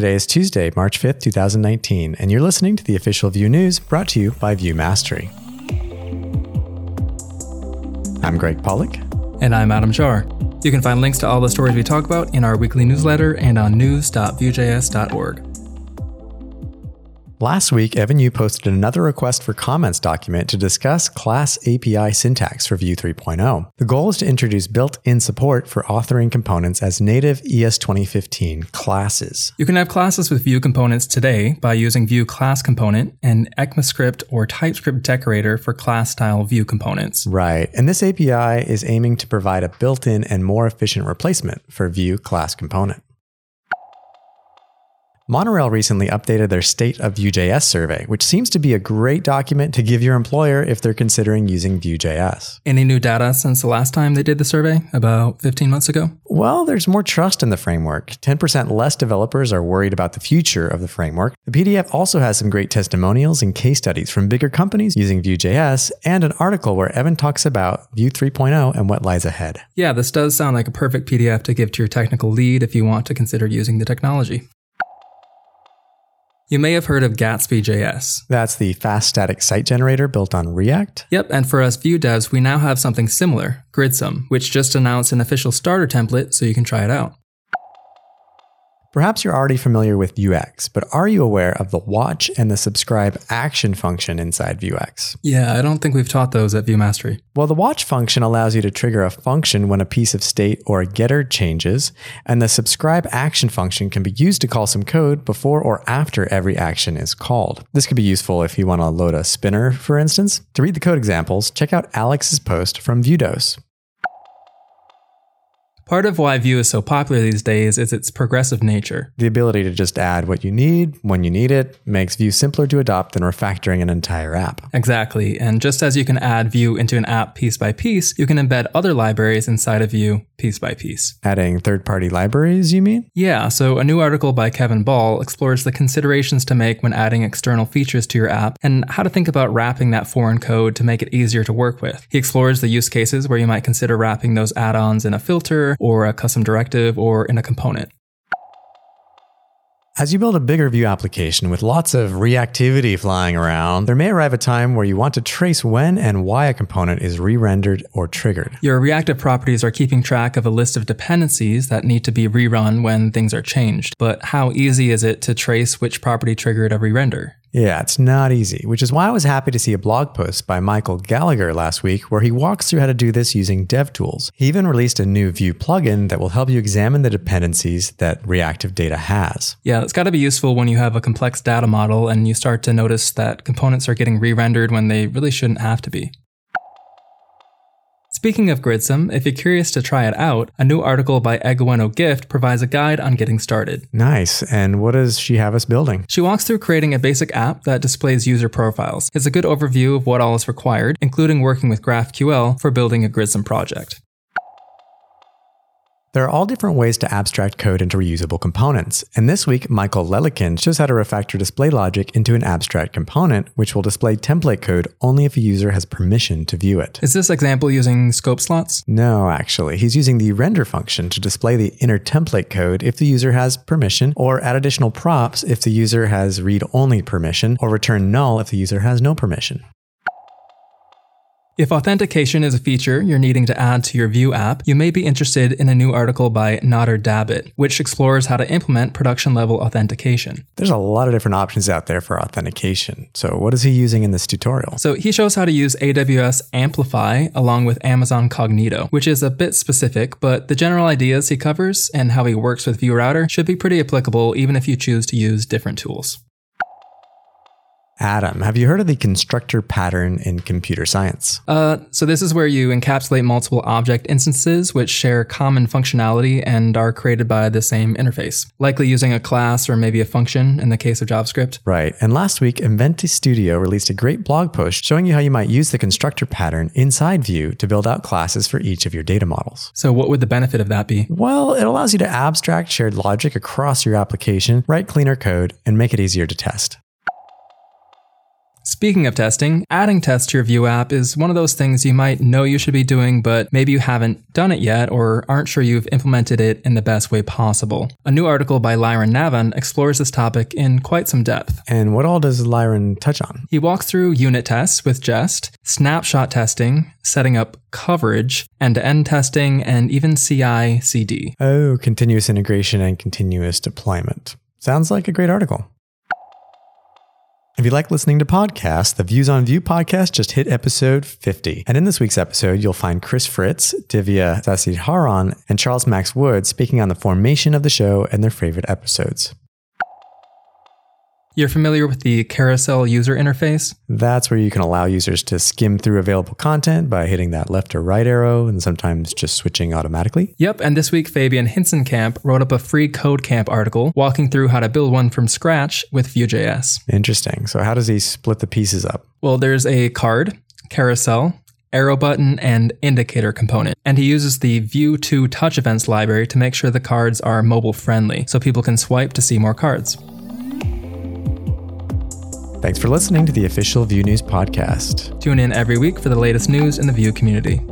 Today is Tuesday, March 5th, 2019, and you're listening to the official Vue News brought to you by Vue Mastery. I'm Gregg Pollack. And I'm Adam Jahr. You can find links to all the stories we talk about in our weekly newsletter and on news.vuejs.org. Last week, Evan You posted another request for comments document to discuss Class API syntax for Vue 3.0. The goal is to introduce built-in support for authoring components as native ES 2015 classes. You can have classes with Vue components today by using Vue class component and ECMAScript or TypeScript decorator for class style Vue components. Right, and this API is aiming to provide a built-in and more efficient replacement for Vue class component. Monterail recently updated their State of Vue.js survey, which seems to be a great document to give your employer if they're considering using Vue.js. Any new data since the last time they did the survey, about 15 months ago? Well, there's more trust in the framework. 10% less developers are worried about the future of the framework. The PDF also has some great testimonials and case studies from bigger companies using Vue.js and an article where Evan talks about Vue 3.0 and what lies ahead. Yeah, this does sound like a perfect PDF to give to your technical lead if you want to consider using the technology. You may have heard of Gatsby.js. That's the fast static site generator built on React. Yep, and for us Vue devs, we now have something similar, Gridsome, which just announced an official starter template so you can try it out. Perhaps you're already familiar with Vuex, but are you aware of the watch and the subscribe action function inside Vuex? Yeah, I don't think we've taught those at Vue Mastery. Well, the watch function allows you to trigger a function when a piece of state or a getter changes, and the subscribe action function can be used to call some code before or after every action is called. This could be useful if you want to load a spinner, for instance. To read the code examples, check out Alex's post from Vuedose. Part of why Vue is so popular these days is its progressive nature. The ability to just add what you need when you need it makes Vue simpler to adopt than refactoring an entire app. Exactly, and just as you can add Vue into an app piece by piece, you can embed other libraries inside of Vue piece by piece. Adding third party libraries, you mean? Yeah, so a new article by Kevin Ball explores the considerations to make when adding external features to your app and how to think about wrapping that foreign code to make it easier to work with. He explores the use cases where you might consider wrapping those add ons in a filter or a custom directive or in a component. As you build a bigger Vue application with lots of reactivity flying around, there may arrive a time where you want to trace when and why a component is re rendered or triggered. Your reactive properties are keeping track of a list of dependencies that need to be rerun when things are changed. But how easy is it to trace which property triggered a re render? Yeah, it's not easy, which is why I was happy to see a blog post by Michael Gallagher last week where he walks through how to do this using DevTools. He even released a new Vue plugin that will help you examine the dependencies that reactive data has. Yeah, it's got to be useful when you have a complex data model and you start to notice that components are getting re rendered when they really shouldn't have to be. Speaking of Gridsome, if you're curious to try it out, a new article by Egueno oh Gift provides a guide on getting started. Nice. And what does she have us building? She walks through creating a basic app that displays user profiles. It's a good overview of what all is required, including working with GraphQL for building a Gridsome project. There are all different ways to abstract code into reusable components, and this week Michael Lelikin shows how to refactor display logic into an abstract component, which will display template code only if a user has permission to view it. Is this example using scope slots? No, actually. He's using the render function to display the inner template code if the user has permission, or add additional props if the user has read-only permission, or return null if the user has no permission. If authentication is a feature you're needing to add to your Vue app, you may be interested in a new article by Nader Dabit, which explores how to implement production level authentication. There's a lot of different options out there for authentication. So, what is he using in this tutorial? So, he shows how to use AWS Amplify along with Amazon Cognito, which is a bit specific, but the general ideas he covers and how he works with Vue Router should be pretty applicable even if you choose to use different tools. Adam, have you heard of the constructor pattern in computer science? Uh, so this is where you encapsulate multiple object instances which share common functionality and are created by the same interface, likely using a class or maybe a function in the case of JavaScript. Right. And last week, Inventi Studio released a great blog post showing you how you might use the constructor pattern inside Vue to build out classes for each of your data models. So what would the benefit of that be? Well, it allows you to abstract shared logic across your application, write cleaner code, and make it easier to test. Speaking of testing, adding tests to your Vue app is one of those things you might know you should be doing, but maybe you haven't done it yet or aren't sure you've implemented it in the best way possible. A new article by Liron Navon explores this topic in quite some depth. And what all does Liron touch on? He walks through unit tests with Jest, snapshot testing, setting up coverage, end to end testing, and even CI CD. Oh, continuous integration and continuous deployment. Sounds like a great article. If you like listening to podcasts, the Views on Vue podcast just hit episode 50. And in this week's episode, you'll find Chris Fritz, Divya Sasidharan, and Charles Max Wood speaking on the formation of the show and their favorite episodes. You're familiar with the carousel user interface? That's where you can allow users to skim through available content by hitting that left or right arrow and sometimes just switching automatically. Yep, and this week Fabian Hinsenkamp wrote up a freeCodeCamp article walking through how to build one from scratch with Vue.js. Interesting. So, how does he split the pieces up? Well, there's a card, carousel, arrow button, and indicator component. And he uses the Vue 2 touch events library to make sure the cards are mobile friendly so people can swipe to see more cards. Thanks for listening to the official Vue News podcast. Tune in every week for the latest news in the Vue community.